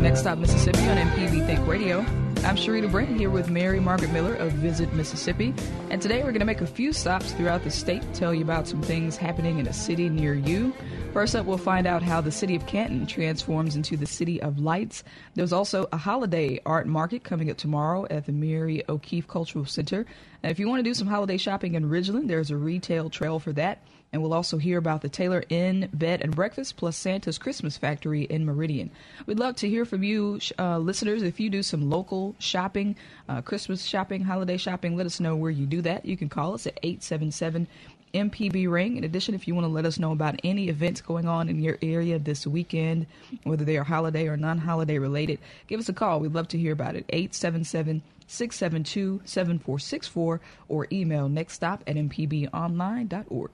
Next Stop Mississippi on MPB Think Radio. I'm Sharita Brent here with Mary Margaret Miller of Visit Mississippi. And today we're going to make a few stops throughout the state, to tell you about some things happening in a city near you. First up, we'll find out how the city of Canton transforms into the city of lights. There's also a holiday art market coming up tomorrow at the Mary O'Keefe Cultural Center. And if you want to do some holiday shopping in Ridgeland, there's a retail trail for that. And we'll also hear about the Taylor Inn Bed and Breakfast plus Santa's Christmas Factory in Meridian. We'd love to hear from you, uh, listeners. If you do some local shopping, uh, Christmas shopping, holiday shopping, let us know where you do that. You can call us at 877 MPB Ring. In addition, if you want to let us know about any events going on in your area this weekend, whether they are holiday or non holiday related, give us a call. We'd love to hear about it. 877 672 7464 or email nextstop at mpbonline.org.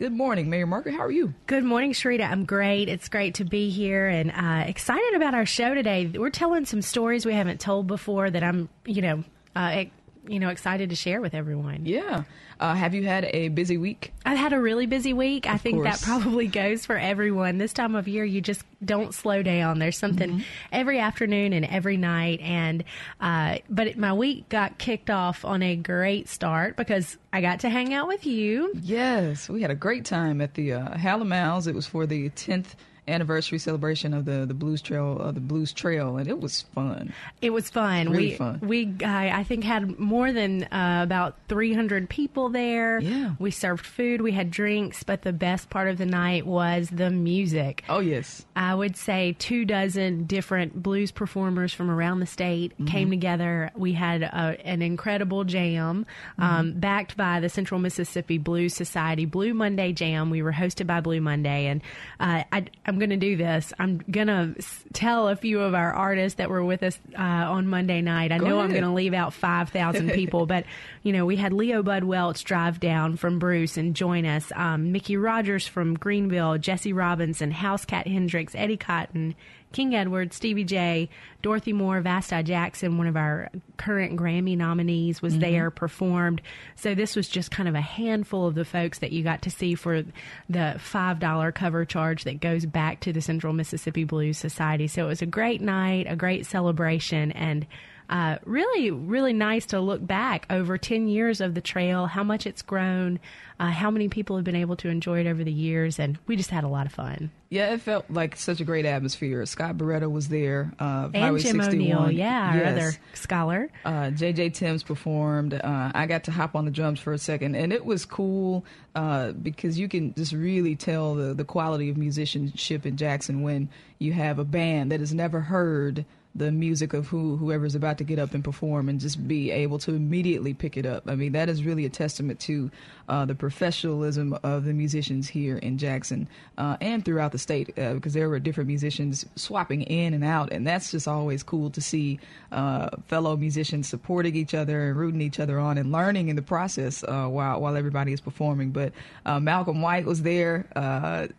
Good morning, Mary Margaret. How are you? Good morning, Sharita. I'm great. It's great to be here and uh, excited about our show today. We're telling some stories we haven't told before that I'm, you know, uh, you know, excited to share with everyone. Yeah. Uh, have you had a busy week? I've had a really busy week. Of I think course. that probably goes for everyone. This time of year, you just don't slow down. There's something Mm-hmm. every afternoon and every night. And, uh, but it, my week got kicked off on a great start because I got to hang out with you. Yes, we had a great time at the uh, Hal & Mal's. It was for the 10th anniversary celebration of the the Blues Trail, uh, the Blues Trail, and it was fun. It was fun. Really we fun. we I I think had more than uh, about 300 people there. Yeah. We served food, we had drinks, but the best part of the night was the music. Oh yes, I would say two dozen different blues performers from around the state Mm-hmm. came together. We had a, an incredible jam Mm-hmm. um, backed by the Central Mississippi Blues Society Blue Monday Jam. We were hosted by Blue Monday, and uh, I, I'm going to do this. I'm going to tell a few of our artists that were with us uh, on Monday night. I Go know I'm going to leave out 5,000 people, but you know, we had Leo Bud Welch drive down from Bruce and join us. Um, Mickey Rogers from Greenville, Jesse Robinson, House Cat Hendricks, Eddie Cotton, King Edward, Stevie J, Dorothy Moore, Vasti Jackson, one of our current Grammy nominees, was mm-hmm. there, performed. So this was just kind of a handful of the folks that you got to see for the $5 cover charge that goes back to the Central Mississippi Blues Society. So it was a great night, a great celebration, and uh, really, really nice to look back over 10 years of the trail, how much it's grown, uh, how many people have been able to enjoy it over the years, and we just had a lot of fun. yeah, it felt like such a great atmosphere. Scott Barretta was there. Uh, And Highway Jim 61. O'Neal, yeah, our other scholar. uh, JJ Thames performed. Uh, I got to hop on the drums for a second, and it was cool uh, because you can just really tell the, the quality of musicianship in Jackson when you have a band that has never heard the music of who whoever's about to get up and perform and just be able to immediately pick it up. I mean, that is really a testament to uh, the professionalism of the musicians here in Jackson uh, and throughout the state uh, because there were different musicians swapping in and out, and that's just always cool to see uh, fellow musicians supporting each other and rooting each other on and learning in the process uh, while while everybody is performing. But uh, Malcolm White was there.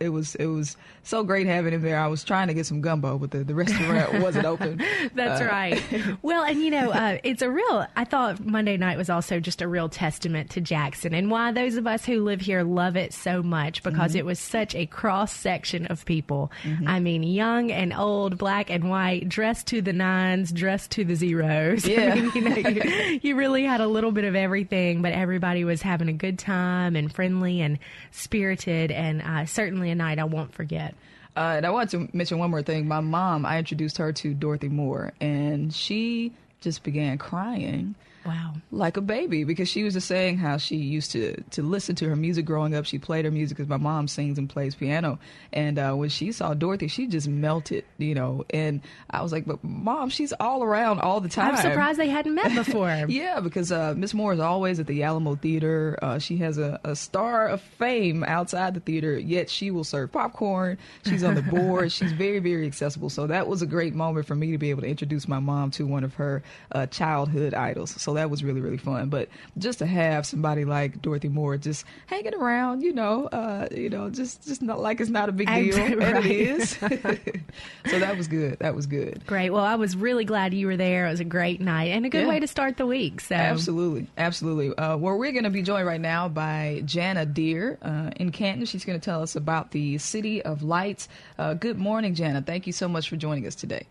It was it was so great having him there. I was trying to get some gumbo, but the, the restaurant wasn't open. That's Uh, right. Well, and you know, uh, it's a real, I thought Monday night was also just a real testament to Jackson and why those of us who live here love it so much because it was such a cross section of people. I mean, young and old, black and white, dressed to the nines, dressed to the zeros. I Yeah. mean, you, know, you, you really had a little bit of everything, but everybody was having a good time and friendly and spirited, and uh, certainly a night I won't forget. Uh, and I want to mention one more thing. My mom, I introduced her to Dorothy Moore, and she just began crying Wow. like a baby because she was just saying how she used to to listen to her music growing up. She played her music because my mom sings and plays piano, and uh, when she saw Dorothy, she just melted, you know. And I was like, "But mom, she's all around all the time." I'm surprised they hadn't met before. Yeah, because uh, Miss Moore is always at the Alamo Theater. Uh, she has a, a star of fame outside the theater, yet she will serve popcorn. She's on the board. She's very, very accessible. So that was a great moment for me to be able to introduce my mom to one of her uh, childhood idols. So that was really, really fun. But just to have somebody like Dorothy Moore just hanging around, you know, uh, you know, just just not like it's not a big deal, Absolutely and right. it is. so that was good. That was good. Great. Well, I was really glad you were there. It was a great night and a good Yeah. way to start the week. So Absolutely, absolutely. Uh, well, we're going to be joined right now by Jana Deer uh, in Canton. She's going to tell us about the City of Lights. Uh, good morning, Jana. Thank you so much for joining us today.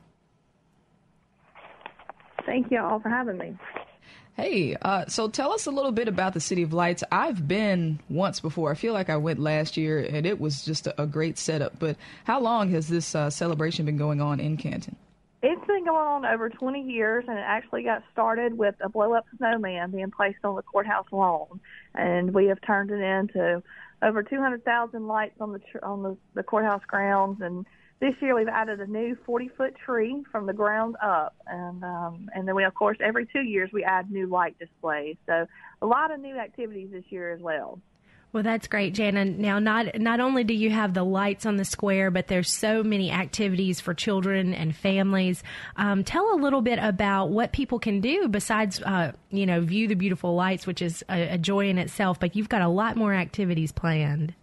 Thank you all for having me. Hey, uh, so tell us a little bit about the City of Lights. I've been once before. I feel like I went last year, and it was just a, a great setup. But how long has this uh, celebration been going on in Canton? It's been going on over 20 years, and it actually got started with a blow up snowman being placed on the courthouse lawn. And we have turned it into over 200,000 lights on the on the, the courthouse grounds, and this year we've added a new 40 foot tree from the ground up, and um, and then we of course every two years we add new light displays. So a lot of new activities this year as well. Well, that's great, Jana. Now, not not only do you have the lights on the square, but there's so many activities for children and families. Um, tell a little bit about what people can do besides, uh, you know, view the beautiful lights, which is a, a joy in itself. But you've got a lot more activities planned.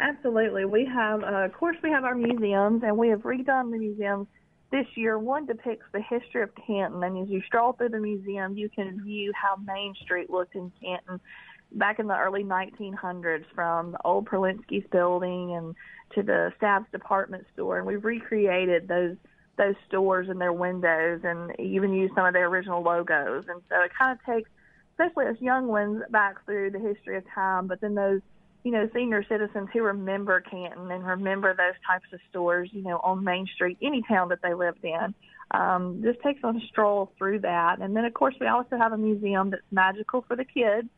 Absolutely. We have, uh, of course, we have our museums, and we have redone the museums this year. One depicts the history of Canton, and as you stroll through the museum, you can view how Main Street looked in Canton back in the early 1900s, from the old Perlinsky's building and to the Stabs department store, and we've recreated those those stores and their windows, and even used some of their original logos. And so it kind of takes, especially us young ones, back through the history of time, but then those you know, senior citizens who remember Canton and remember those types of stores, you know, on Main Street, any town that they lived in. Um, just takes on a stroll through that. And then, of course, we also have a museum that's magical for the kids.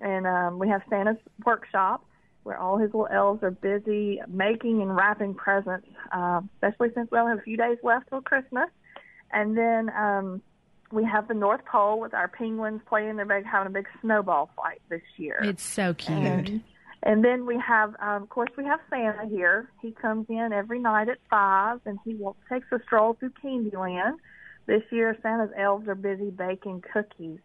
And um, we have Santa's workshop where all his little elves are busy making and wrapping presents, uh, especially since we only have a few days left till Christmas. And then um, we have the North Pole with our penguins playing. They're big, having a big snowball fight this year. It's so cute. And, and then we have, um, of course, we have Santa here. He comes in every night at five, and he will, takes a stroll through Candyland. This year, Santa's elves are busy baking cookies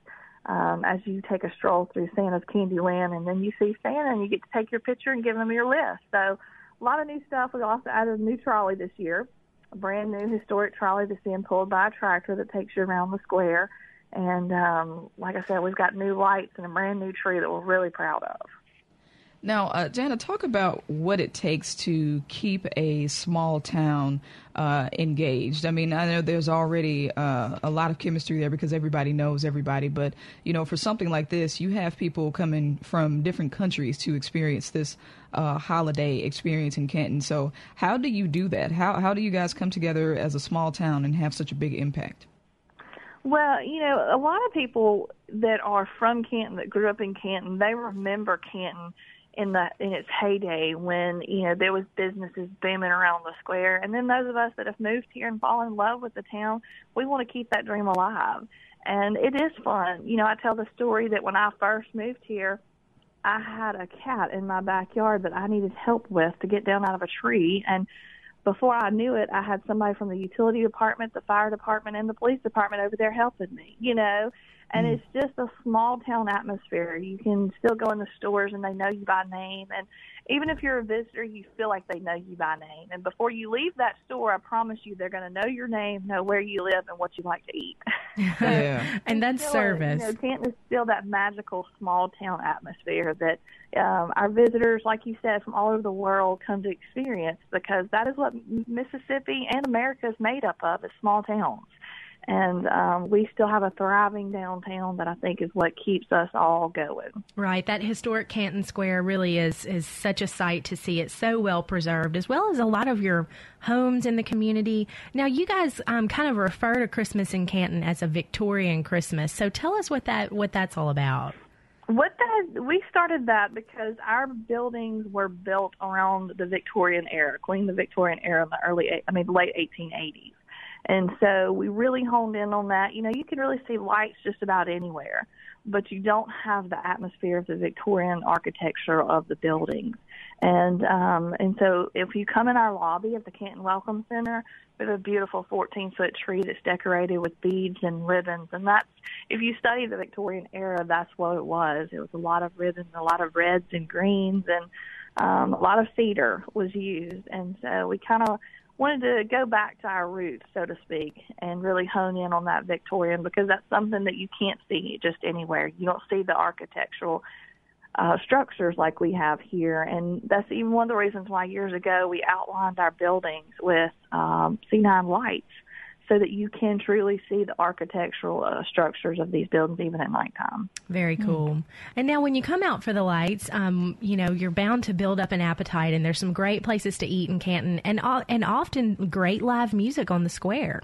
um, as you take a stroll through Santa's Candyland, and then you see Santa, and you get to take your picture and give him your list. So, a lot of new stuff. We also added a new trolley this year, a brand new historic trolley that's being pulled by a tractor that takes you around the square. And um, like I said, we've got new lights and a brand new tree that we're really proud of. Now, uh, Jana, talk about what it takes to keep a small town uh, engaged. I mean, I know there's already uh, a lot of chemistry there because everybody knows everybody, but you know, for something like this, you have people coming from different countries to experience this uh, holiday experience in Canton. So, how do you do that? How how do you guys come together as a small town and have such a big impact? Well, you know, a lot of people that are from Canton that grew up in Canton, they remember Canton in the in its heyday when you know there was businesses booming around the square. And then those of us that have moved here and fallen in love with the town we want to keep that dream alive. And it is fun. You know i tell the story that when i first moved here i had a cat in my backyard that i needed help with to get down out of a tree. And before i knew it i had somebody from the utility department the fire department and the police department over there helping me you know and mm. it's just a small town atmosphere. You can still go in the stores and they know you by name, and even if you're a visitor, you feel like they know you by name. And before you leave that store, I promise you, they're going to know your name, know where you live, and what you like to eat. yeah, and that's service. A, you know, Canton is still that magical small town atmosphere that um, our visitors, like you said, from all over the world come to experience because that is what Mississippi and America is made up of: is small towns and um, we still have a thriving downtown that I think is what keeps us all going. Right, that historic Canton Square really is is such a sight to see. It's so well preserved, as well as a lot of your homes in the community. Now, you guys um, kind of refer to Christmas in Canton as a Victorian Christmas. So, tell us what that what that's all about. What that we started that because our buildings were built around the Victorian era, Queen the Victorian era in the early, I mean, late 1880s. And so we really honed in on that. You know, you can really see lights just about anywhere, but you don't have the atmosphere of the Victorian architecture of the buildings. And um, and so if you come in our lobby of the Canton Welcome Center, we have a beautiful 14 foot tree that's decorated with beads and ribbons. And that's if you study the Victorian era, that's what it was. It was a lot of ribbons, a lot of reds and greens, and um, a lot of cedar was used. And so we kind of wanted to go back to our roots, so to speak, and really hone in on that Victorian because that's something that you can't see just anywhere. You don't see the architectural uh, structures like we have here, and that's even one of the reasons why years ago we outlined our buildings with um, C9 lights so that you can truly see the architectural uh, structures of these buildings even at nighttime. Very hmm. cool. Mm. And now, when you come out for the lights, um, you know you're bound to build up an appetite, and there's some great places to eat in Canton, and and often great live music on the square.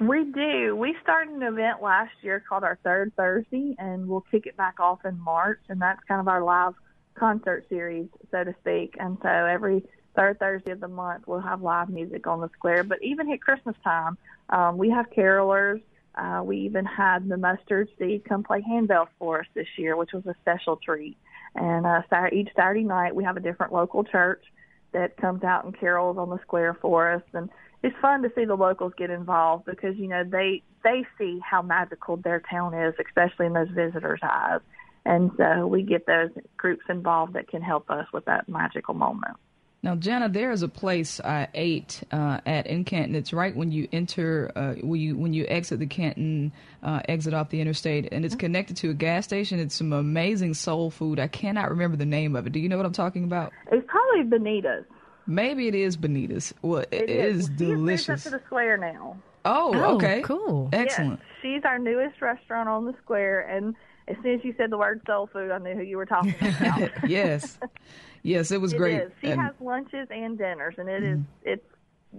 We do. We started an event last year called our Third Thursday, and we'll kick it back off in March, and that's kind of our live concert series, so to speak. And so every third Thursday of the month, we'll have live music on the square. But even at Christmas time, um, we have carolers. Uh, we even had the mustard seed come play handbells for us this year, which was a special treat. And uh, each Saturday night, we have a different local church that comes out and carols on the square for us. And it's fun to see the locals get involved because you know they they see how magical their town is, especially in those visitors' eyes. And so we get those groups involved that can help us with that magical moment. Now, Jana, there is a place I ate uh, at in Canton. It's right when you enter, uh, when you when you exit the Canton uh, exit off the interstate, and it's connected to a gas station. It's some amazing soul food. I cannot remember the name of it. Do you know what I'm talking about? It's probably Benita's. Maybe it is Benita's. Well, it, it is, is delicious. She's to the square now. Oh, oh okay, cool, excellent. Yes, she's our newest restaurant on the square, and as soon as you said the word soul food, I knew who you were talking about. yes, yes, it was it great. Is. She and, has lunches and dinners, and it mm. is it's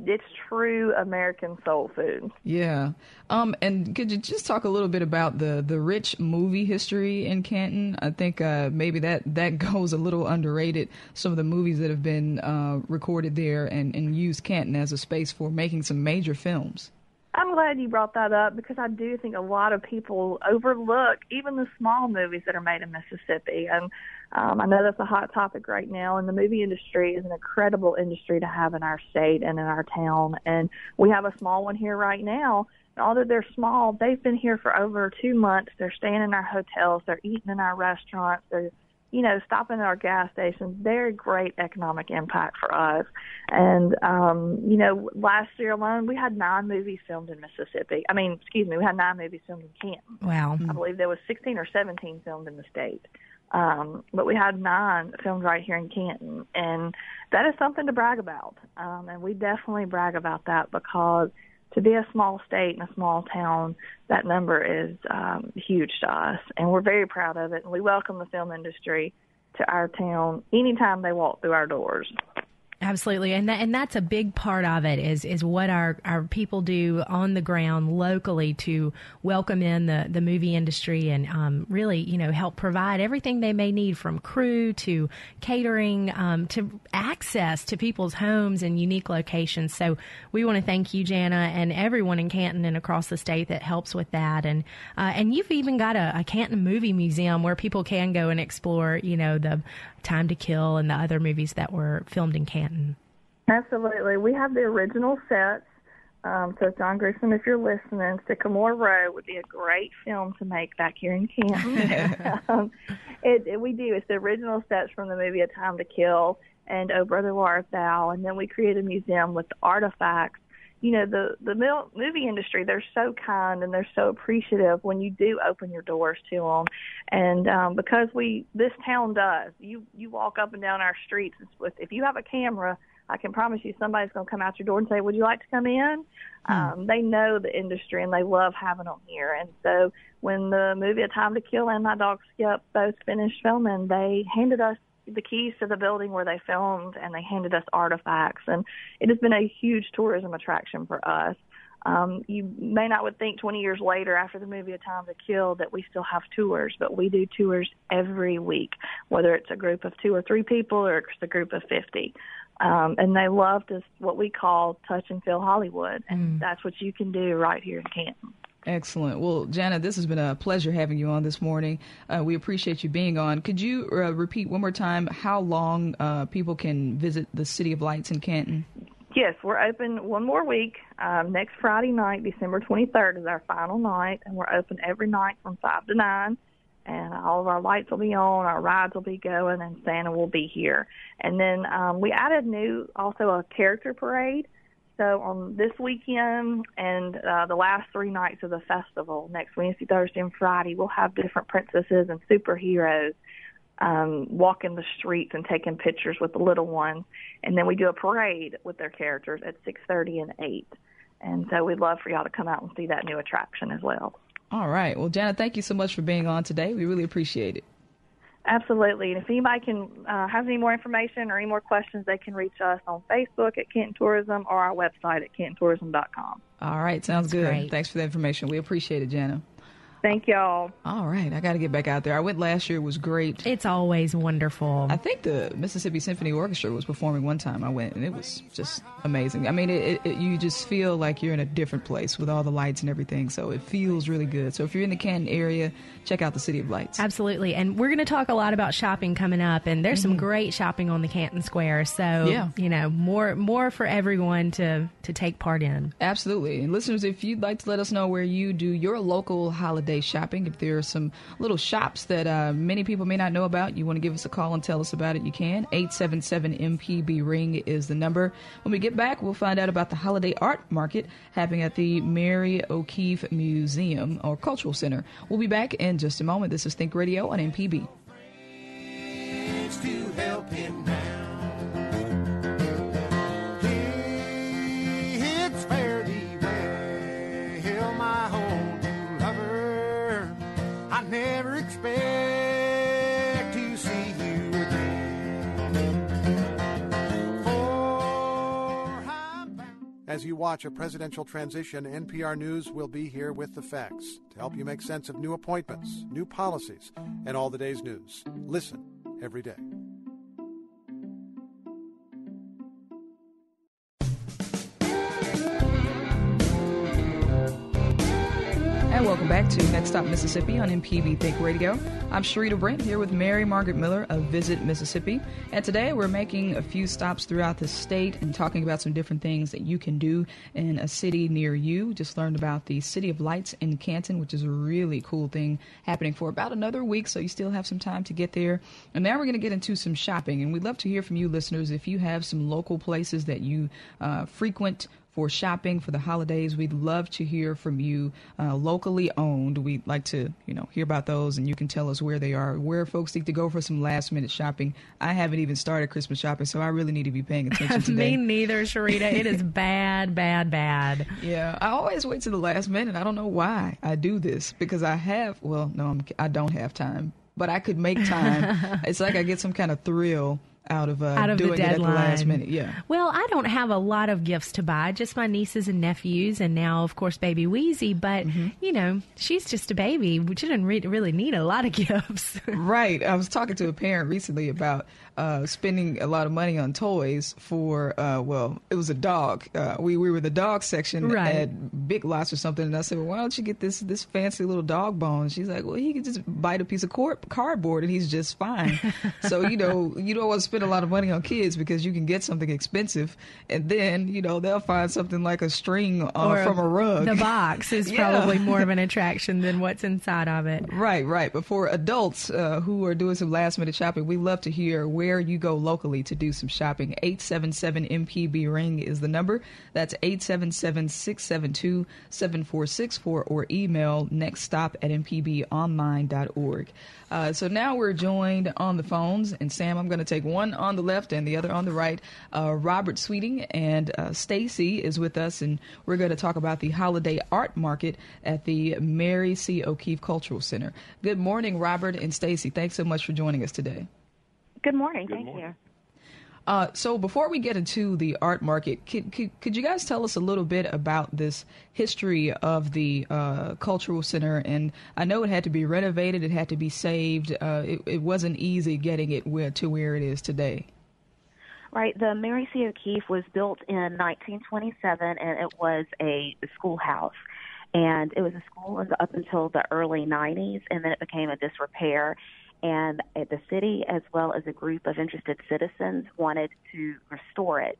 it's true American soul food. Yeah. Um, and could you just talk a little bit about the, the rich movie history in Canton? I think uh, maybe that, that goes a little underrated. Some of the movies that have been uh, recorded there and, and used Canton as a space for making some major films. I'm glad you brought that up because I do think a lot of people overlook even the small movies that are made in Mississippi. And um, I know that's a hot topic right now, and the movie industry is an incredible industry to have in our state and in our town. And we have a small one here right now. And although they're small, they've been here for over two months. They're staying in our hotels, they're eating in our restaurants, they're you know, stopping at our gas stations, very great economic impact for us. And, um, you know, last year alone, we had nine movies filmed in Mississippi. I mean, excuse me, we had nine movies filmed in Canton. Wow. I believe there was 16 or 17 filmed in the state. Um, but we had nine filmed right here in Canton. And that is something to brag about. Um, and we definitely brag about that because – to be a small state and a small town, that number is um, huge to us, and we're very proud of it. And we welcome the film industry to our town anytime they walk through our doors. Absolutely, and that, and that's a big part of it is is what our, our people do on the ground locally to welcome in the, the movie industry and um, really you know help provide everything they may need from crew to catering um, to access to people's homes and unique locations. So we want to thank you, Jana, and everyone in Canton and across the state that helps with that. And uh, and you've even got a, a Canton movie museum where people can go and explore you know the Time to Kill and the other movies that were filmed in Canton. Absolutely. We have the original sets. Um, so, John Grisham, if you're listening, Sycamore Row would be a great film to make back here in Canton. um, it, it, we do. It's the original sets from the movie A Time to Kill and Oh Brother Where Art Thou. And then we create a museum with artifacts you know the the movie industry they're so kind and they're so appreciative when you do open your doors to them and um because we this town does you you walk up and down our streets with if you have a camera I can promise you somebody's going to come out your door and say, "Would you like to come in?" Hmm. Um, they know the industry and they love having them here. And so when the movie A Time to Kill and My Dog Skip both finished filming, they handed us the keys to the building where they filmed and they handed us artifacts and it has been a huge tourism attraction for us. Um, you may not would think 20 years later after the movie A Time to Kill that we still have tours, but we do tours every week, whether it's a group of two or three people or it's a group of 50. Um, and they love this, what we call touch and feel Hollywood. And mm. that's what you can do right here in Canton. Excellent. Well, Jana, this has been a pleasure having you on this morning. Uh, we appreciate you being on. Could you uh, repeat one more time how long uh, people can visit the City of Lights in Canton? Yes, we're open one more week. Um, next Friday night, December 23rd, is our final night, and we're open every night from 5 to 9. And all of our lights will be on, our rides will be going, and Santa will be here. And then um, we added new, also a character parade. So on this weekend and uh, the last three nights of the festival, next Wednesday, Thursday, and Friday, we'll have different princesses and superheroes um, walking the streets and taking pictures with the little ones, and then we do a parade with their characters at 6:30 and 8. And so we'd love for y'all to come out and see that new attraction as well. All right. Well, Janet, thank you so much for being on today. We really appreciate it. Absolutely. And if anybody can uh, have any more information or any more questions, they can reach us on Facebook at Canton Tourism or our website at cantontourism.com. All right. Sounds That's good. great. Thanks for the information. We appreciate it, Janet. Thank y'all. All right. I got to get back out there. I went last year. It was great. It's always wonderful. I think the Mississippi Symphony Orchestra was performing one time I went, and it was just amazing. I mean, it, it, it, you just feel like you're in a different place with all the lights and everything, so it feels really good. So if you're in the Canton area, check out the City of Lights. Absolutely. And we're going to talk a lot about shopping coming up and there's some great shopping on the Canton Square. So, Mm-hmm. Yeah. you know, more more for everyone to to take part in. Absolutely. And listeners, if you'd like to let us know where you do your local holiday shopping, if there are some little shops that uh, many people may not know about, you want to give us a call and tell us about it, you can. 877 MPB Ring is the number. When we get back, we'll find out about the holiday art market happening at the Mary O'Keefe Museum or Cultural Center. We'll be back in just a moment. This is Think Radio on MPB. Never expect to see you again. As you watch a presidential transition, NPR News will be here with the facts to help you make sense of new appointments, new policies, and all the day's news. Listen every day. Welcome back to Next Stop Mississippi on MPB Think Radio. I'm Sharita Brent here with Mary Margaret Miller of Visit Mississippi. And today we're making a few stops throughout the state and talking about some different things that you can do in a city near you. Just learned about the City of Lights in Canton, which is a really cool thing happening for about another week, so you still have some time to get there. And now we're going to get into some shopping. And we'd love to hear from you, listeners, if you have some local places that you uh, frequent for shopping for the holidays. We'd love to hear from you, uh, locally owned. We'd like to, you know, hear about those, and you can tell us where they are, where folks need to go for some last minute shopping. I haven't even started Christmas shopping, so I really need to be paying attention today. Me neither, Sharita. It is bad, bad, bad. Yeah, I always wait to the last minute. I don't know why I do this because I have. Well, no, I'm, I don't have time, but I could make time. it's like I get some kind of thrill out of, uh, Out of the doing it at the last deadline. minute. Yeah. Well, I don't have a lot of gifts to buy, just my nieces and nephews, and now, of course, baby Wheezy. But, Mm-hmm. you know, she's just a baby. She doesn't re- really need a lot of gifts. Right. I was talking to a parent recently about uh, spending a lot of money on toys for, uh, well, it was a dog. Uh, we, we were the dog section Right. at Big Lots or something. And I said, well, why don't you get this, this fancy little dog bone? She's like, well, he could just bite a piece of cor- cardboard and he's just fine. so, you know, you don't want to spend a lot of money on kids because you can get something expensive and then, you know, they'll find something like a string uh, from a rug. The box is Yeah. probably more of an attraction than what's inside of it. Right, right. But for adults uh, who are doing some last minute shopping, we love to hear where you go locally to do some shopping. 877 MPB Ring is the number. That's 877 672 7464 or email nextstop at mpbonline.org. Uh, so now we're joined on the phones, and Sam, I'm going to take one on the left and the other on the right. Uh, Robert Sweeting and uh, Stacy is with us, and we're going to talk about the holiday art market at the Mary C. O'Keefe Cultural Center. Good morning, Robert and Stacy. Thanks so much for joining us today. Good morning. Thank you. Uh, so before we get into the art market, could, could, could you guys tell us a little bit about this history of the uh, cultural center? And I know it had to be renovated, it had to be saved. Uh, it, it wasn't easy getting it where, to where it is today. Right. The Mary C. O'Keefe was built in 1927, and it was a schoolhouse. And it was a school up until the early 90s, and then it became a disrepair. And uh, the city, as well as a group of interested citizens, wanted to restore it.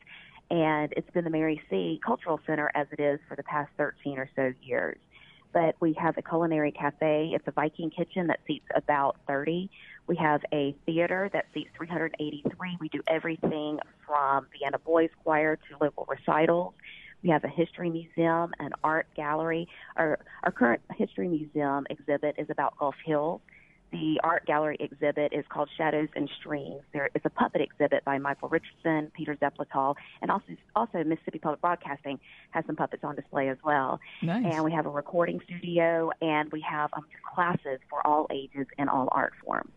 And it's been the Mary C. Cultural Center as it is for the past 13 or so years. But we have a culinary cafe. It's a Viking kitchen that seats about 30. We have a theater that seats 383. We do everything from Vienna Boys Choir to local recitals. We have a history museum, an art gallery. Our, our current history museum exhibit is about Gulf Hills. The art gallery exhibit is called Shadows and Streams. There is a puppet exhibit by Michael Richardson, Peter Zeppelithal, and also also Mississippi Public Broadcasting has some puppets on display as well. Nice. And we have a recording studio, and we have um, classes for all ages in all art forms.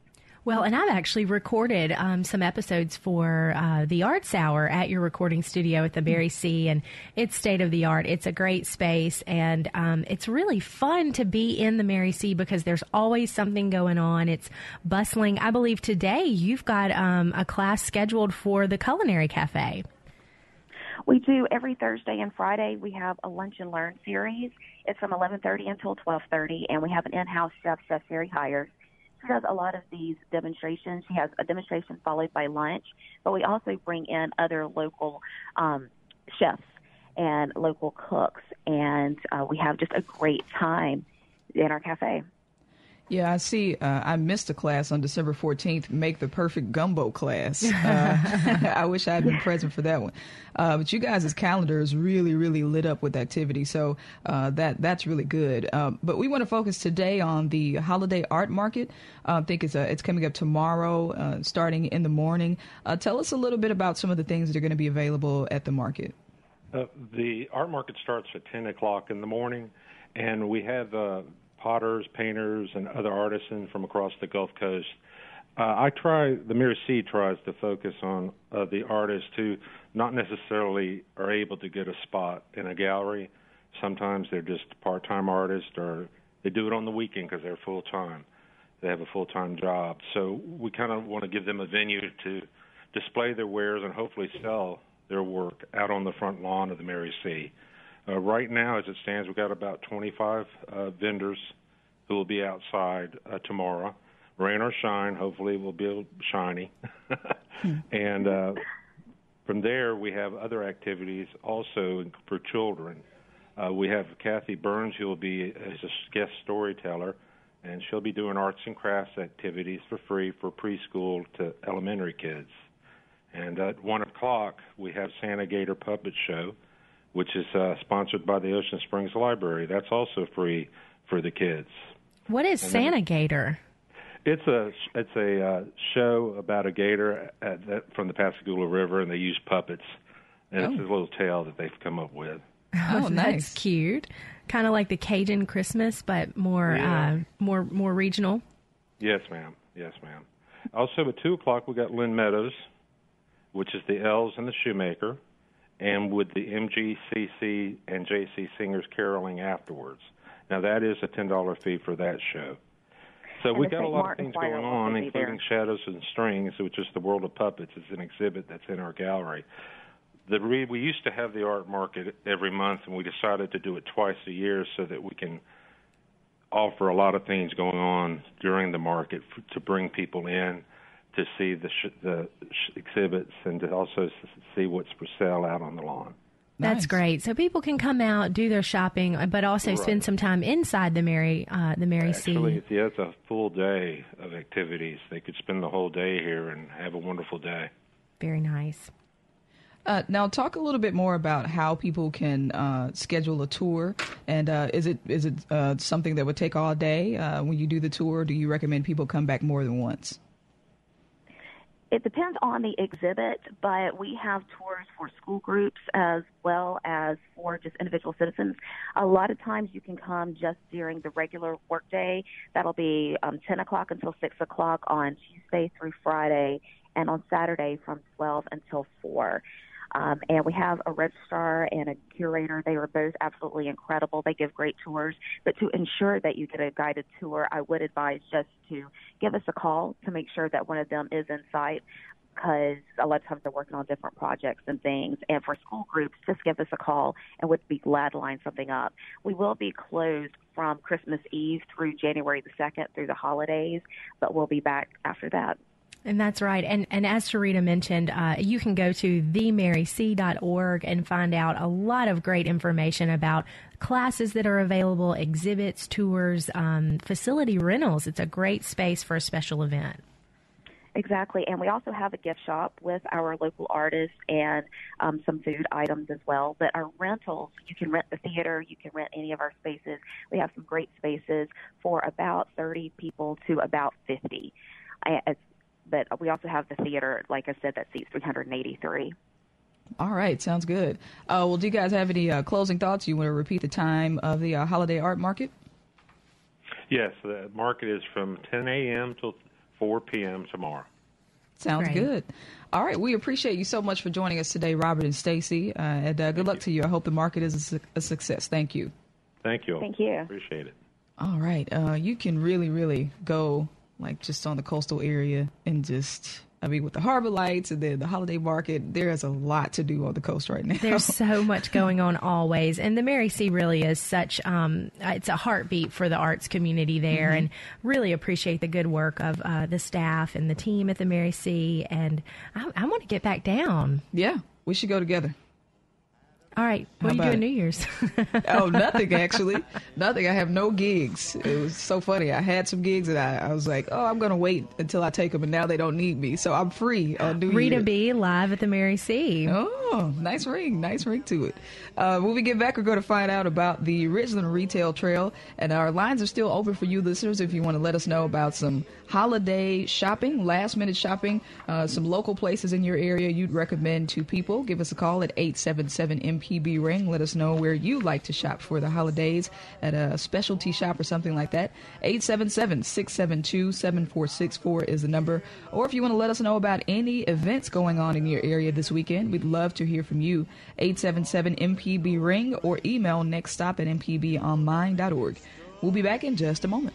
Well, and I've actually recorded um, some episodes for uh, the Arts Hour at your recording studio at the Mary C, and it's state of the art. It's a great space, and um, it's really fun to be in the Mary C because there's always something going on. It's bustling. I believe today you've got um, a class scheduled for the Culinary Cafe. We do every Thursday and Friday. We have a lunch and learn series. It's from 11:30 until 12:30, and we have an in-house chef, Chef Sherry Hires she does a lot of these demonstrations. She has a demonstration followed by lunch, but we also bring in other local um, chefs and local cooks, and uh, we have just a great time in our cafe. Yeah, I see. Uh, I missed a class on December 14th, Make the Perfect Gumbo class. Uh, I wish I had been present for that one. Uh, but you guys' calendar is really, really lit up with activity. So uh, that that's really good. Um, but we want to focus today on the holiday art market. Uh, I think it's, uh, it's coming up tomorrow, starting in the morning. tell us a little bit about some of the things that are going to be available at the market. the art market starts at 10 o'clock in the morning, and we have potters, painters, and other artisans from across the Gulf Coast. Uh, I try, the Mary C tries to focus on uh, the artists who not necessarily are able to get a spot in a gallery. Sometimes they're just part time artists or they do it on the weekend because they're full time. They have a full time job. So we kind of want to give them a venue to display their wares and hopefully sell their work out on the front lawn of the Mary C. Uh, right now, as it stands, we've got about 25 uh, vendors who will be outside uh, tomorrow. Rain or shine, hopefully we'll be shiny. and uh, from there, we have other activities also for children. Uh, we have Kathy Burns, who will be as a guest storyteller, and she'll be doing arts and crafts activities for free for preschool to elementary kids. And at one o'clock, we have Santa Gator Puppet Show, which is uh, sponsored by the Ocean Springs Library. That's also free for the kids. What is and Santa Gator? It's a it's a uh, show about a gator at, at, from the Pascagoula River, and they use puppets, and oh. it's a little tale that they've come up with. Oh, oh nice. that's cute. Kind of like the Cajun Christmas, but more yeah. uh, more more regional. Yes, ma'am. Yes, ma'am. Also, at two o'clock, we got Lynn Meadows, which is the Elves and the Shoemaker and with the MGCC and JC singers caroling afterwards. Now that is a ten dollar fee for that show. So we got a lot Martin of things going on, including Shadows and Strings, which is the World of Puppets. It's an exhibit that's in our gallery. The re- we used to have the art market every month, and we decided to do it twice a year so that we can offer a lot of things going on during the market f- to bring people in to see the sh- the sh- exhibits and to also see what's for sale out on the lawn. That's nice. great. So people can come out, do their shopping, but also right. spend some time inside the Mary uh, the Mary Actually, C. yeah, it's a full day of activities. They could spend the whole day here and have a wonderful day. Very nice. Uh, now, talk a little bit more about how people can uh, schedule a tour, and uh, is it is it uh, something that would take all day uh, when you do the tour? do you recommend people come back more than once? It depends on the exhibit, but we have tours for school groups as well as for just individual citizens. A lot of times you can come just during the regular workday. That'll be um, 10 o'clock until 6 o'clock on Tuesday through Friday, and on Saturday from 12 until 4. Um, and we have a registrar and a curator. They are both absolutely incredible. They give great tours. But to ensure that you get a guided tour, I would advise just to give us a call to make sure that one of them is in sight because a lot of times they're working on different projects and things. And for school groups, just give us a call and we'd be glad to line something up. We will be closed from Christmas Eve through January the 2nd through the holidays, but we'll be back after that. And that's right. And, and as Sharita mentioned, uh, you can go to themaryc.org and find out a lot of great information about classes that are available, exhibits, tours, um, facility rentals. It's a great space for a special event. Exactly, and we also have a gift shop with our local artists and um, some food items as well. But our rentals, you can rent the theater, you can rent any of our spaces. We have some great spaces for about 30 people to about 50. As, but we also have the theater, like I said, that seats 383. All right, sounds good. Uh, well, do you guys have any uh, closing thoughts? You want to repeat the time of the uh, holiday art market? Yes, the market is from 10 a.m. till 4 p.m. tomorrow. Sounds Great. good. All right, we appreciate you so much for joining us today, Robert and Stacy, uh, and uh, good luck to you. I hope the market is a, su- a success. Thank you. Thank you. Thank you. Appreciate it. All right, uh, you can really, really go like just on the coastal area and just. I mean, with the harbor lights and then the holiday market, there is a lot to do on the coast right now. There's so much going on always, and the Mary C really is such. Um, it's a heartbeat for the arts community there, and really appreciate the good work of uh, the staff and the team at the Mary C. And I, I want to get back down. yeah, we should go together. All right, what How are you doing? New Year's? oh, nothing actually. Nothing. I have no gigs. It was so funny. I had some gigs and I, I was like, oh, I'm going to wait until I take them, and now they don't need me. So I'm free on New Rita Year's. B live at the Mary C. Oh, nice ring. Nice ring to it. Uh, when we get back, we're going to find out about the Ridgeland Retail Trail. And our lines are still open for you listeners if you want to let us know about some holiday shopping, last minute shopping, uh, some local places in your area you'd recommend to people. Give us a call at 877 MPB Ring. Let us know where you like to shop for the holidays at a specialty shop or something like that. 877 672 7464 is the number. Or if you want to let us know about any events going on in your area this weekend, we'd love to hear from you. 877 MPB Ring or email next stop at mpbonline.org. We'll be back in just a moment.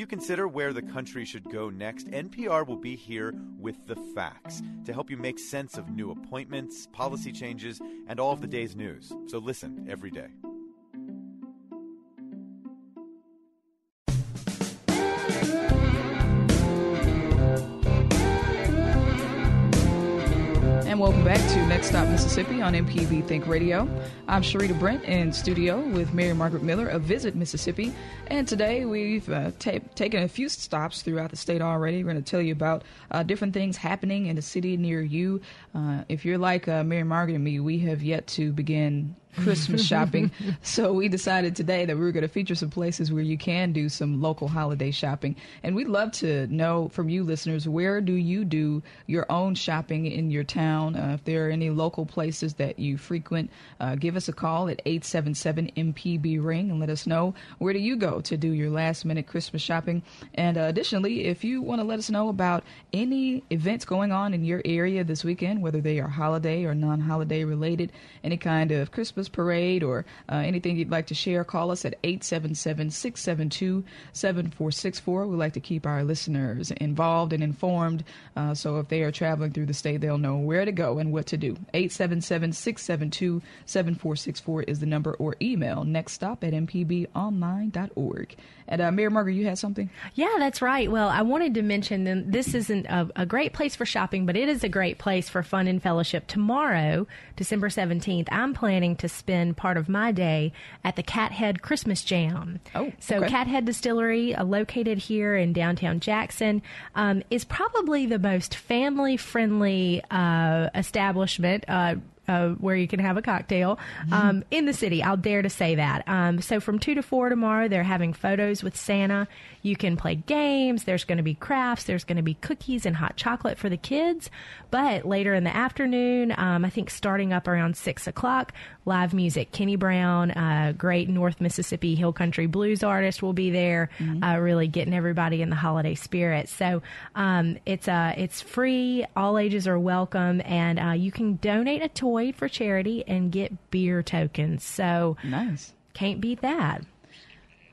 You consider where the country should go next, NPR will be here with the facts to help you make sense of new appointments, policy changes, and all of the day's news. So listen every day. Welcome back to Next Stop Mississippi on MPB Think Radio. I'm Sharita Brent in studio with Mary Margaret Miller of Visit Mississippi. And today we've uh, ta- taken a few stops throughout the state already. We're going to tell you about uh, different things happening in the city near you. Uh, if you're like uh, Mary Margaret and me, we have yet to begin Christmas shopping. so we decided today that we were going to feature some places where you can do some local holiday shopping. And we'd love to know from you listeners, where do you do your own shopping in your town? Uh, if there are any local places that you frequent, uh, give us a call at 877 MPB Ring and let us know where do you go to do your last minute Christmas shopping. And uh, additionally, if you want to let us know about any events going on in your area this weekend, whether they are holiday or non holiday related, any kind of Christmas parade or uh, anything you'd like to share, call us at 877 672 7464. We like to keep our listeners involved and informed. Uh, so if they are traveling through the state, they'll know where to go and what to do. 877 672 7464 is the number or email next stop at mpbonline.org. And uh, Mary Margaret, you had something? Yeah, that's right. Well, I wanted to mention that this isn't a, a great place for shopping, but it is a great place for fun and fellowship. Tomorrow, December 17th, I'm planning to spend part of my day at the Cathead Christmas Jam. Oh, So okay. Cathead Distillery, uh, located here in downtown Jackson, um, is probably the most family-friendly uh, establishment. Uh, where you can have a cocktail um, in the city. I'll dare to say that. Um, so from two to four tomorrow, they're having photos with Santa. You can play games. There's going to be crafts. There's going to be cookies and hot chocolate for the kids. But later in the afternoon, um, I think starting up around six o'clock, live music. Kenny Brown, uh, great North Mississippi Hill Country blues artist, will be there, uh, really getting everybody in the holiday spirit. So um, it's uh, it's free. All ages are welcome, and uh, you can donate a toy for charity and get beer tokens. So Nice. can't beat that.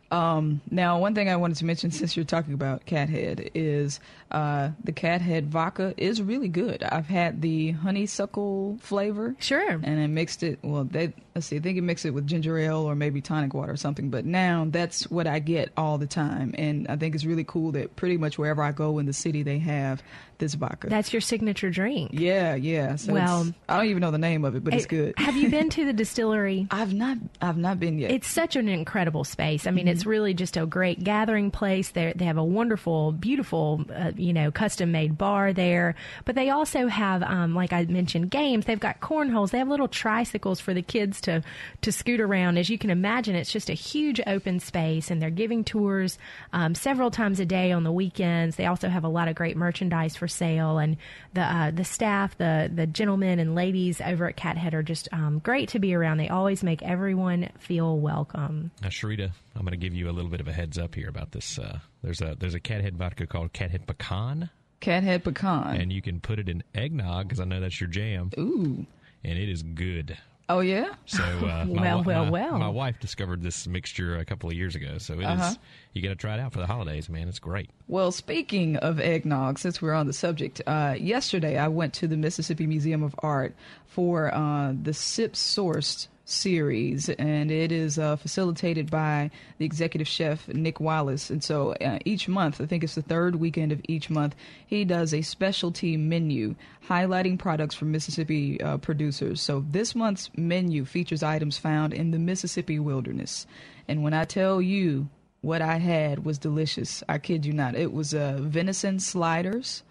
Um, now, one thing I wanted to mention since you're talking about Cathead is uh, the Cathead vodka is really good. I've had the honeysuckle flavor. Sure. And I mixed it. Well, they let's see. I think you mix it with ginger ale or maybe tonic water or something. But now that's what I get all the time, and I think it's really cool that pretty much wherever I go in the city, they have this vodka. That's your signature drink. Yeah, yeah. So Well- I don't even know the name of it, but it's good. Have you been to the distillery? I've not, I've not been yet. It's such an incredible space. I mean, it's really just a great gathering place. They they have a wonderful, beautiful, uh, you know, custom made bar there. But they also have, um, like I mentioned, games. They've got cornholes. They have little tricycles for the kids to to scoot around. As you can imagine, it's just a huge open space, and they're giving tours um, several times a day on the weekends. They also have a lot of great merchandise for sale, and the uh, the staff, the the gentlemen and ladies over at Cathead are just um, great to be around. They always make everyone feel welcome. Now, Sharita, I'm going to give you a little bit of a heads up here about this. Uh, there's a there's a cathead vodka called Cathead Pecan, Cathead pecan. and you can put it in eggnog because I know that's your jam, Ooh. and it is good. Oh yeah. So, uh, my, Well, well, my- well. My wife discovered this mixture a couple of years ago, so it is- Uh-huh. You got to try it out for the holidays, man. It's great. Well, speaking of eggnog, since we're on the subject, uh, yesterday I went to the Mississippi Museum of Art for uh, the Sip Sourced series, and it is uh, facilitated by the executive chef Nick Wallace. And so uh, each month, I think it's the third weekend of each month, he does a specialty menu highlighting products from Mississippi uh, producers. So this month's menu features items found in the Mississippi wilderness. And when I tell you what I had was delicious. I kid you not. It was uh, venison sliders.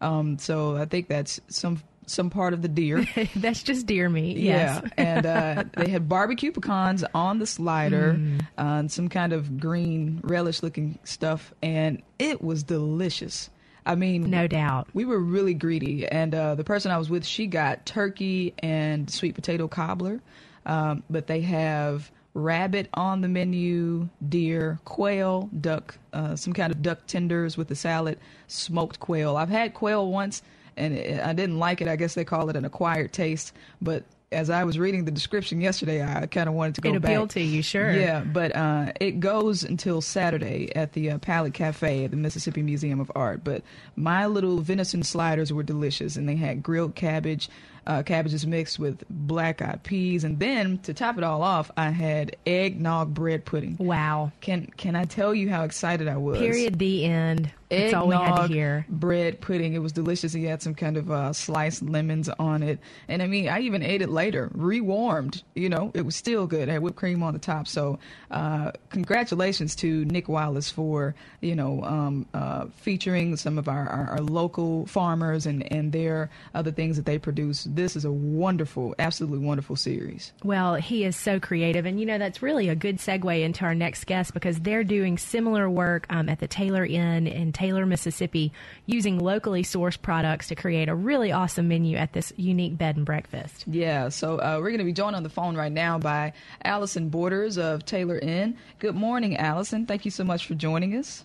Um, so I think that's some some part of the deer. That's just deer meat. Yeah, and uh, they had barbecue pecans on the slider, Mm. uh, and some kind of green relish-looking stuff, and it was delicious. I mean, No doubt. we were really greedy, and uh, the person I was with, she got turkey and sweet potato cobbler, um, but they have rabbit on the menu, deer, quail, duck, uh, some kind of duck tenders with the salad, smoked quail. I've had quail once, and it, I didn't like it. I guess they call it an acquired taste, but as I was reading the description yesterday, I kind of wanted to go It back. appealed to you, sure. Yeah, but uh, it goes until Saturday at the uh, Palette Cafe at the Mississippi Museum of Art. But my little venison sliders were delicious, and they had grilled cabbage, uh, cabbages mixed with black eyed peas, and then to top it all off, I had eggnog bread pudding. Wow. Can can I tell you how excited I was? Period. The end. That's all we had to hear. bread pudding. It was delicious. He had some kind of uh, sliced lemons on it, and I mean, I even ate it later, rewarmed. You know, it was still good. It had whipped cream on the top. So, uh, congratulations to Nick Wallace for you know um, uh, featuring some of our, our, our local farmers and and their other things that they produce. This is a wonderful, absolutely wonderful series. Well, he is so creative. And, you know, that's really a good segue into our next guest because they're doing similar work um, at the Taylor Inn in Taylor, Mississippi, using locally sourced products to create a really awesome menu at this unique bed and breakfast. Yeah, so uh, we're going to be joined on the phone right now by Allison Borders of Taylor Inn. Good morning, Allison. Thank you so much for joining us.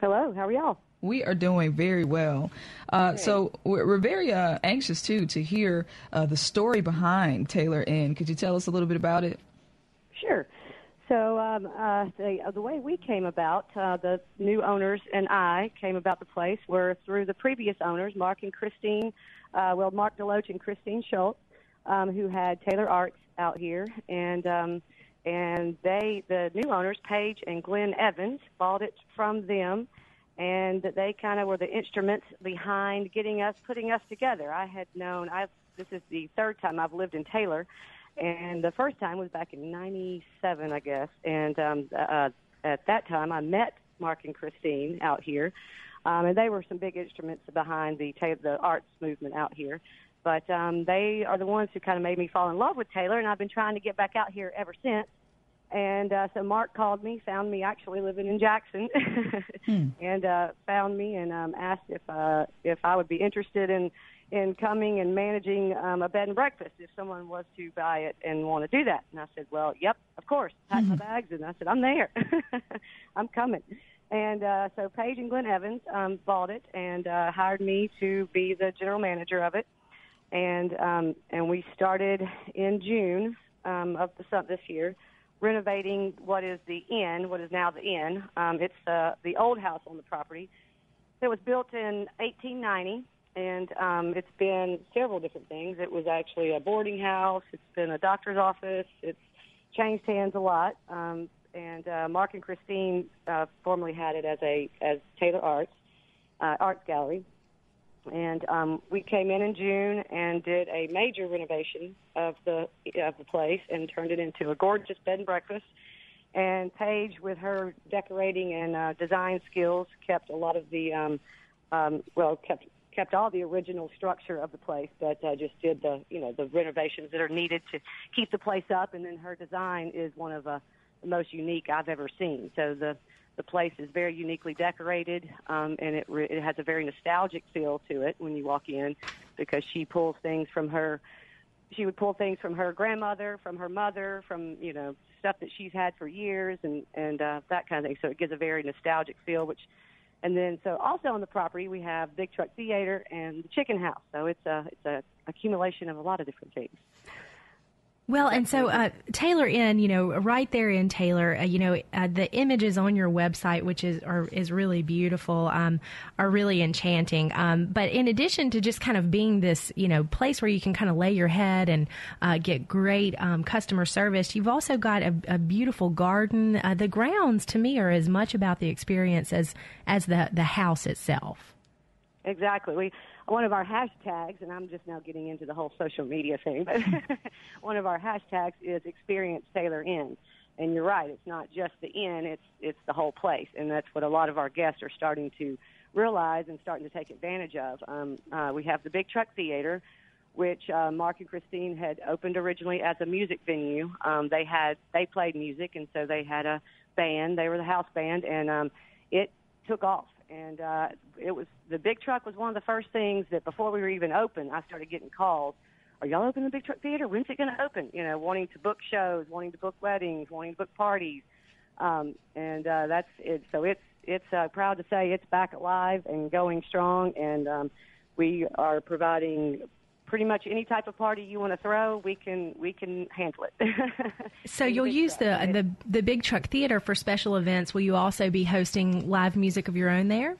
Hello, how are y'all? We are doing very well. Uh, so we're, we're very uh, anxious too to hear uh, the story behind Taylor Inn. Could you tell us a little bit about it? Sure. So um, uh, the uh, the way we came about, uh, the new owners and I came about the place were through the previous owners, Mark and Christine. Uh, well, Mark Deloach and Christine Schultz, um, who had Taylor Arts out here, and um, and they the new owners, Paige and Glenn Evans, bought it from them, and they kind of were the instruments behind getting us putting us together. I had known I this is the third time I've lived in Taylor and the first time was back in '97, I guess. And um, uh, at that time, I met Mark and Christine out here, um, and they were some big instruments behind the ta- the arts movement out here. But um, they are the ones who kind of made me fall in love with Taylor, and I've been trying to get back out here ever since. And uh, so Mark called me, found me actually living in Jackson, and uh, found me and um, asked if uh, if I would be interested in in coming and managing um, a bed and breakfast if someone was to buy it and want to do that. And I said, well, yep, of course. Packed my bags and I said, I'm there. I'm coming. And uh, so Paige and Glenn Evans um, bought it and uh, hired me to be the general manager of it. And um, and we started in June um, of the this year renovating what is the inn, what is now the inn. Um, it's uh, the old house on the property. It was built in 1890, and um, it's been several different things. It was actually a boarding house. It's been a doctor's office. It's changed hands a lot. Um, and uh, Mark and Christine uh, formerly had it as a as Taylor Arts uh, Arts Gallery, and um, we came in in June and did a major renovation of the of the place and turned it into a gorgeous bed and breakfast. And Paige, with her decorating and uh, design skills, kept a lot of the um, um, well kept kept all the original structure of the place, but uh, just did the you know the renovations that are needed to keep the place up. And then her design is one of uh, the most unique I've ever seen. So the the place is very uniquely decorated, um, and it, re- it has a very nostalgic feel to it when you walk in, because she pulls things from her. She would pull things from her grandmother, from her mother, from you know stuff that she's had for years, and and uh, that kind of thing. So it gives a very nostalgic feel. Which, and then so also on the property we have Big Truck Theater and the Chicken House. So it's a it's a accumulation of a lot of different things. Well, and so uh, Taylor Inn, you know, right there in Taylor, uh, you know, uh, the images on your website, which is are, is really beautiful, um, are really enchanting. Um, but in addition to just kind of being this, you know, place where you can kind of lay your head and uh, get great um, customer service, you've also got a, a beautiful garden. Uh, the grounds, to me, are as much about the experience as as the the house itself. Exactly. We one of our hashtags, and I'm just now getting into the whole social media thing, but one of our hashtags is Experience Taylor Inn. And you're right, it's not just the inn, it's it's the whole place, and that's what a lot of our guests are starting to realize and starting to take advantage of. Um, uh, we have the Big Truck Theater, which uh, Mark and Christine had opened originally as a music venue. Um, they had they played music, and so they had a band. They were the house band, and um, it took off and uh, it was the big truck was one of the first things that before we were even open, I started getting calls. Are y'all opening the big truck theater? When's it going to open? You know, wanting to book shows, wanting to book weddings, wanting to book parties, um, and uh, that's it. So it's it's uh, proud to say it's back alive and going strong, and um, we are providing pretty much any type of party you want to throw, we can we can handle it. so you'll use the the the big truck theater for special events. Will you also be hosting live music of your own there?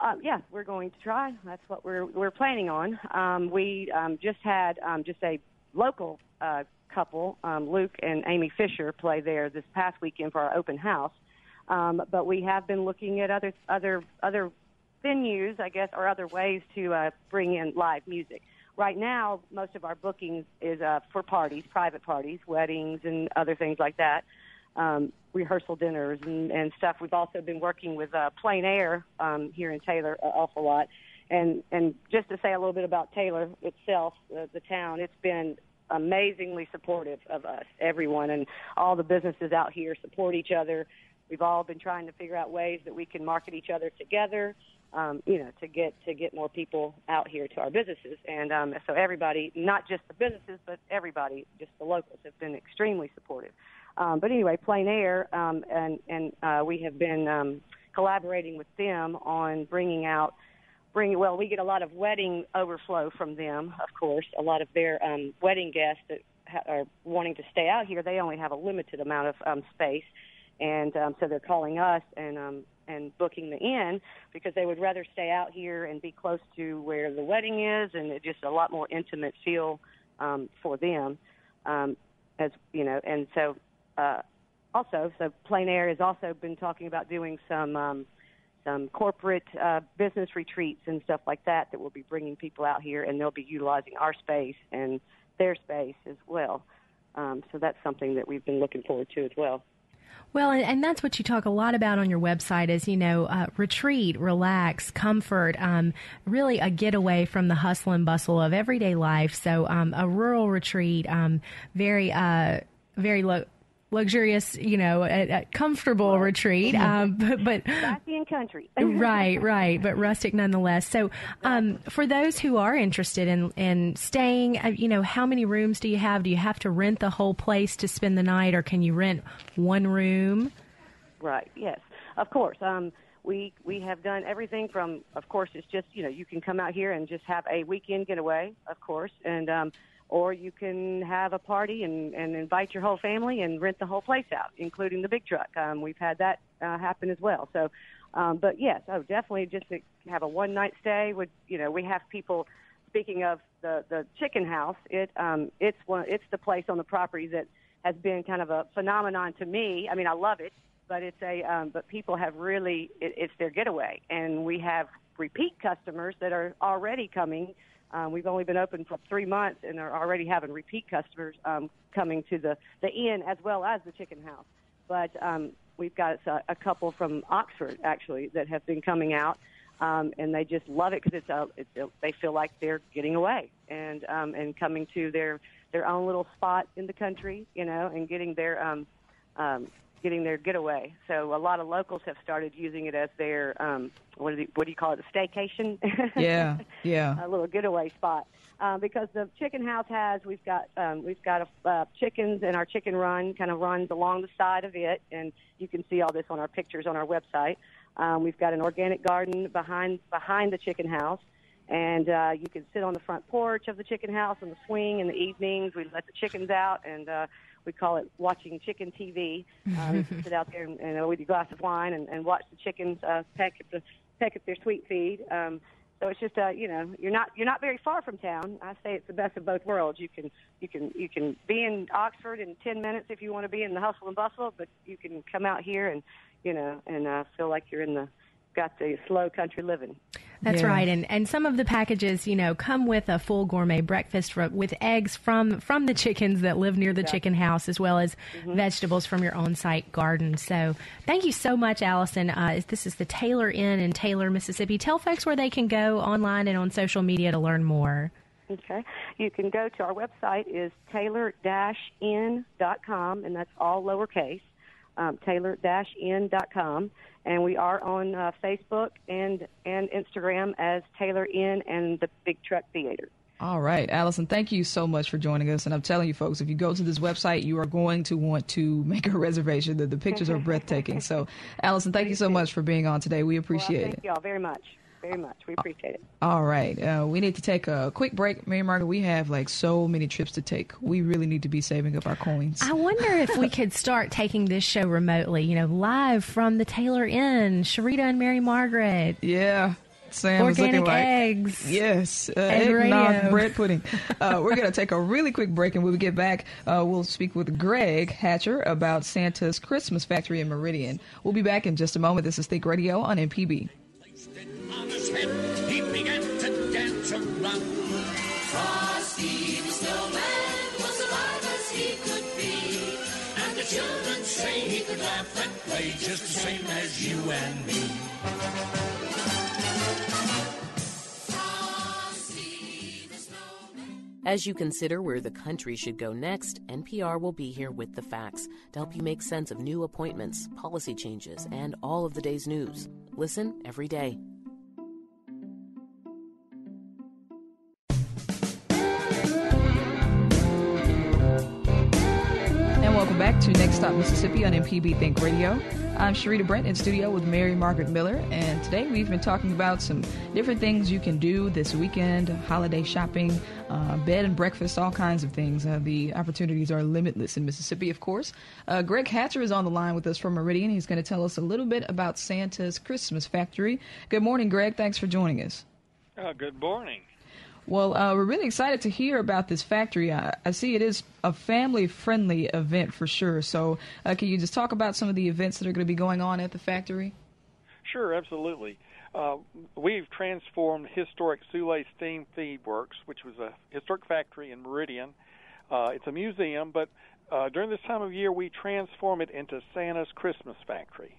Uh, yeah, we're going to try. That's what we're we're planning on. Um, we um, just had um, just a local uh, couple, um, Luke and Amy Fisher, play there this past weekend for our open house. Um, but we have been looking at other other other venues, I guess, or other ways to uh, bring in live music right now, most of our bookings is uh, for parties, private parties, weddings, and other things like that. Um, rehearsal dinners and, and stuff. We've also been working with uh, Plein Air um, here in Taylor an awful lot. And and just to say a little bit about Taylor itself, uh, the town, it's been amazingly supportive of us, everyone, and all the businesses out here support each other. We've all been trying to figure out ways that we can market each other together um, you know, to get to get more people out here to our businesses. And um, so everybody, not just the businesses, but everybody, just the locals, have been extremely supportive. Um, but anyway, Plein Air, um, and and uh, we have been um, collaborating with them on bringing out. Bring, well, we get a lot of wedding overflow from them, of course. A lot of their um, wedding guests that ha- are wanting to stay out here, they only have a limited amount of um, space, and um, so they're calling us and um, and booking the inn because they would rather stay out here and be close to where the wedding is and it just a lot more intimate feel um, for them. Um, as you know, and so uh, also, so Plein Air has also been talking about doing some um, some corporate uh, business retreats and stuff like that that will be bringing people out here, and they'll be utilizing our space and their space as well. Um, so that's something that we've been looking forward to as well. Well, and, and, that's what you talk a lot about on your website is, you know, uh, retreat, relax, comfort, um, really a getaway from the hustle and bustle of everyday life. So, um, a rural retreat, um, very, uh, very low luxurious, you know, a, a comfortable retreat. Um, but, but and country. right, right, but rustic nonetheless. So, um, for those who are interested in in staying, uh, you know, how many rooms do you have? Do you have to rent the whole place to spend the night, or can you rent one room? Right. Yes. Of course. Um, we we have done everything from, of course, it's just you know you can come out here and just have a weekend getaway, of course, and um, or you can have a party and, and invite your whole family and rent the whole place out, including the big truck. Um, we've had that uh, happen as well. So, um, but yes, oh, definitely just to have a one night stay. Would you know? We have people. Speaking of the the chicken house, it um, it's one it's the place on the property that has been kind of a phenomenon to me. I mean, I love it, but it's a um, but people have really it, it's their getaway, and we have repeat customers that are already coming um, we've only been open for three months and are already having repeat customers um, coming to the, the inn as well as the chicken house. But um, we've got a, a couple from Oxford actually that have been coming out. Um, and they just love it because it's a, it's a, they feel like they're getting away and um, and coming to their their own little spot in the country, you know, and getting their um, um, getting their getaway. So a lot of locals have started using it as their um, what do you, what do you call it? A staycation. Yeah, yeah. a little getaway spot. Uh, because the chicken house has we've got um, we've got a, uh, chickens and our chicken run kind of runs along the side of it, and you can see all this on our pictures on our website. Um, we've got an organic garden behind behind the chicken house, and uh, you can sit on the front porch of the chicken house on the swing in the evenings. We let the chickens out, and uh, we call it watching chicken TV. Um, sit out there and, and with your glass of wine and, and watch the chickens uh, peck at the peck at their sweet feed. Um, so it's just uh, you know you're not you're not very far from town. I say it's the best of both worlds. You can you can you can be in Oxford in ten minutes if you want to be in the hustle and bustle, but you can come out here and you know and uh, feel like you're in the got the slow country living. That's yeah. right, and and some of the packages, you know, come with a full gourmet breakfast with eggs from from the chickens that live near the yeah. chicken house, as well as mm-hmm. vegetables from your own site garden. So, thank you so much, Allison. Uh, this is the Taylor Inn in Taylor, Mississippi. Tell folks where they can go online and on social media to learn more. Okay, you can go to our website is taylor-inn.com, and that's all lowercase. Um, taylor-inn.com and we are on uh, Facebook and and Instagram as Taylor Inn and the Big Truck Theater. All right, Allison, thank you so much for joining us. And I'm telling you, folks, if you go to this website, you are going to want to make a reservation. The, the pictures are breathtaking. So, Allison, thank you so much for being on today. We appreciate well, thank it. Thank you all very much very much. We appreciate it. All right. Uh, we need to take a quick break. Mary Margaret, we have like so many trips to take. We really need to be saving up our coins. I wonder if we could start taking this show remotely, you know, live from the Taylor Inn. Sharita and Mary Margaret. Yeah. Sam Organic is looking like eggs. yes, uh, eggnog bread pudding. Uh, we're going to take a really quick break, and when we get back, uh, we'll speak with Greg Hatcher about Santa's Christmas Factory in Meridian. We'll be back in just a moment. This is Think Radio on MPB he began to dance around. Frosty the snowman was alive as he could be, and the children say he could laugh and play just the same as you and me. As you consider where the country should go next, NPR will be here with the facts to help you make sense of new appointments, policy changes, and all of the day's news. Listen every day. Welcome back to Next Stop Mississippi on MPB Think Radio. I'm Sharita Brent in studio with Mary Margaret Miller, and today we've been talking about some different things you can do this weekend holiday shopping, uh, bed and breakfast, all kinds of things. Uh, the opportunities are limitless in Mississippi, of course. Uh, Greg Hatcher is on the line with us from Meridian. He's going to tell us a little bit about Santa's Christmas Factory. Good morning, Greg. Thanks for joining us. Uh, good morning. Well, uh, we're really excited to hear about this factory. I, I see it is a family friendly event for sure. So, uh, can you just talk about some of the events that are going to be going on at the factory? Sure, absolutely. Uh, we've transformed historic Soule Steam Feed Works, which was a historic factory in Meridian. Uh, it's a museum, but uh, during this time of year, we transform it into Santa's Christmas Factory.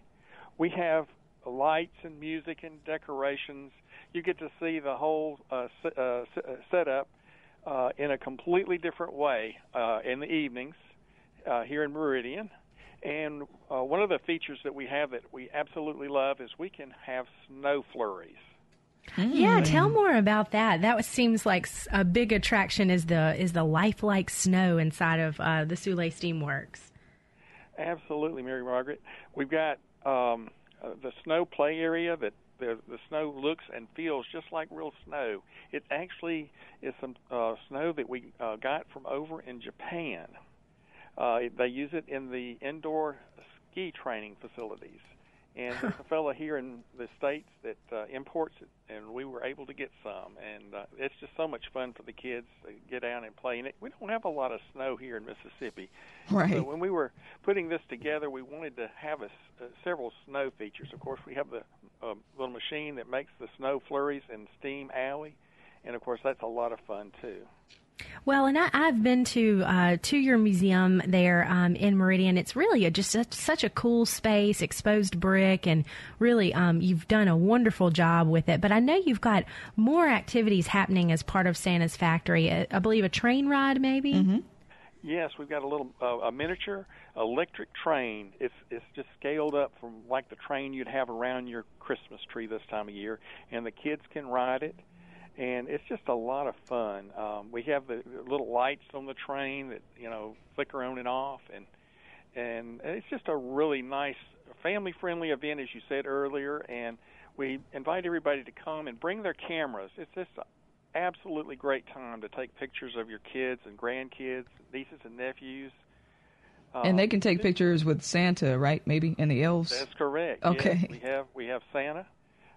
We have lights and music and decorations you get to see the whole uh, uh, uh, setup uh, in a completely different way uh, in the evenings uh, here in Meridian. And uh, one of the features that we have that we absolutely love is we can have snow flurries. Yeah, tell more about that. That seems like a big attraction is the is the lifelike snow inside of uh, the Soule Steamworks. Absolutely, Mary Margaret. We've got um, uh, the snow play area that the the snow looks and feels just like real snow. It actually is some uh, snow that we uh, got from over in Japan. Uh, they use it in the indoor ski training facilities. And there's a fellow here in the states that uh, imports it, and we were able to get some. And uh, it's just so much fun for the kids to get out and play. And it, we don't have a lot of snow here in Mississippi. Right. So when we were putting this together, we wanted to have a, uh, several snow features. Of course, we have the uh, little machine that makes the snow flurries and steam alley, and of course that's a lot of fun too. Well, and I, I've been to uh, to your museum there um, in Meridian. It's really a, just such, such a cool space, exposed brick, and really um, you've done a wonderful job with it. But I know you've got more activities happening as part of Santa's Factory. I, I believe a train ride, maybe. Mm-hmm. Yes, we've got a little uh, a miniature electric train. It's it's just scaled up from like the train you'd have around your Christmas tree this time of year, and the kids can ride it and it's just a lot of fun. Um, we have the little lights on the train that you know flicker on and off, and and it's just a really nice family-friendly event, as you said earlier. And we invite everybody to come and bring their cameras. It's just an absolutely great time to take pictures of your kids and grandkids, nieces and nephews. and they can take pictures with Santa, right? Maybe and the elves. That's correct. Okay. Yes, we have we have Santa.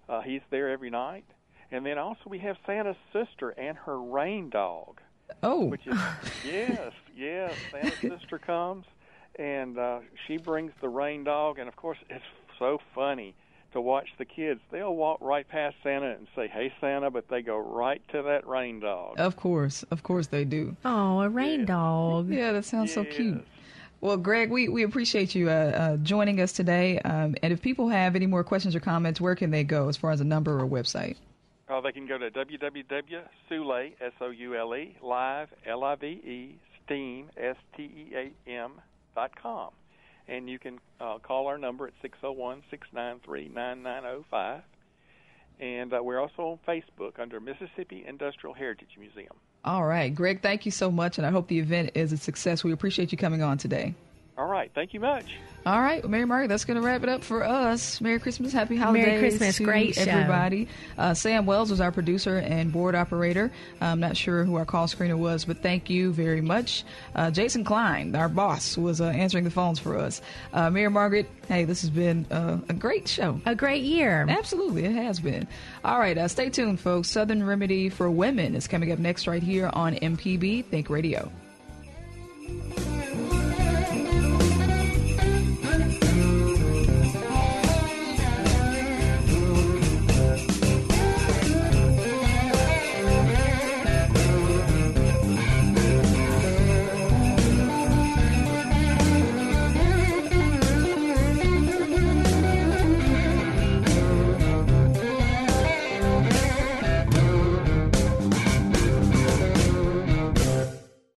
Uh, he's there every night and then also we have Santa's sister and her rain dog. Oh. Which is yes, yes. Santa's sister comes and uh she brings the rain dog and of course it's so funny to watch the kids. They'll walk right past Santa and say, "Hey Santa," but they go right to that rain dog. Of course. Of course they do. Oh, a rain dog. Yeah, that sounds so cute. Well, Greg, we, we appreciate you uh, uh, joining us today. Um, and if people have any more questions or comments, where can they go as far as a number or website? Uh, they can go to www.soule, S-O-U-L-E, live, L-I-V-E, steam, S-T-E-A-M, dot com. And you can uh, call our number at 601-693-9905. And uh, we're also on Facebook under Mississippi Industrial Heritage Museum. All right. Greg, thank you so much, and I hope the event is a success. We appreciate you coming on today. All right. Thank you much. All right, Mary Margaret, that's going to wrap it up for us. Merry Christmas, Happy Holidays. Merry Christmas, to great show. everybody. Uh, Sam Wells was our producer and board operator. I'm not sure who our call screener was, but thank you very much. Uh, Jason Klein, our boss, was uh, answering the phones for us. Uh, Mary Margaret, hey, this has been uh, a great show. A great year. Absolutely, it has been. All right, uh, stay tuned, folks. Southern Remedy for Women is coming up next right here on MPB Think Radio.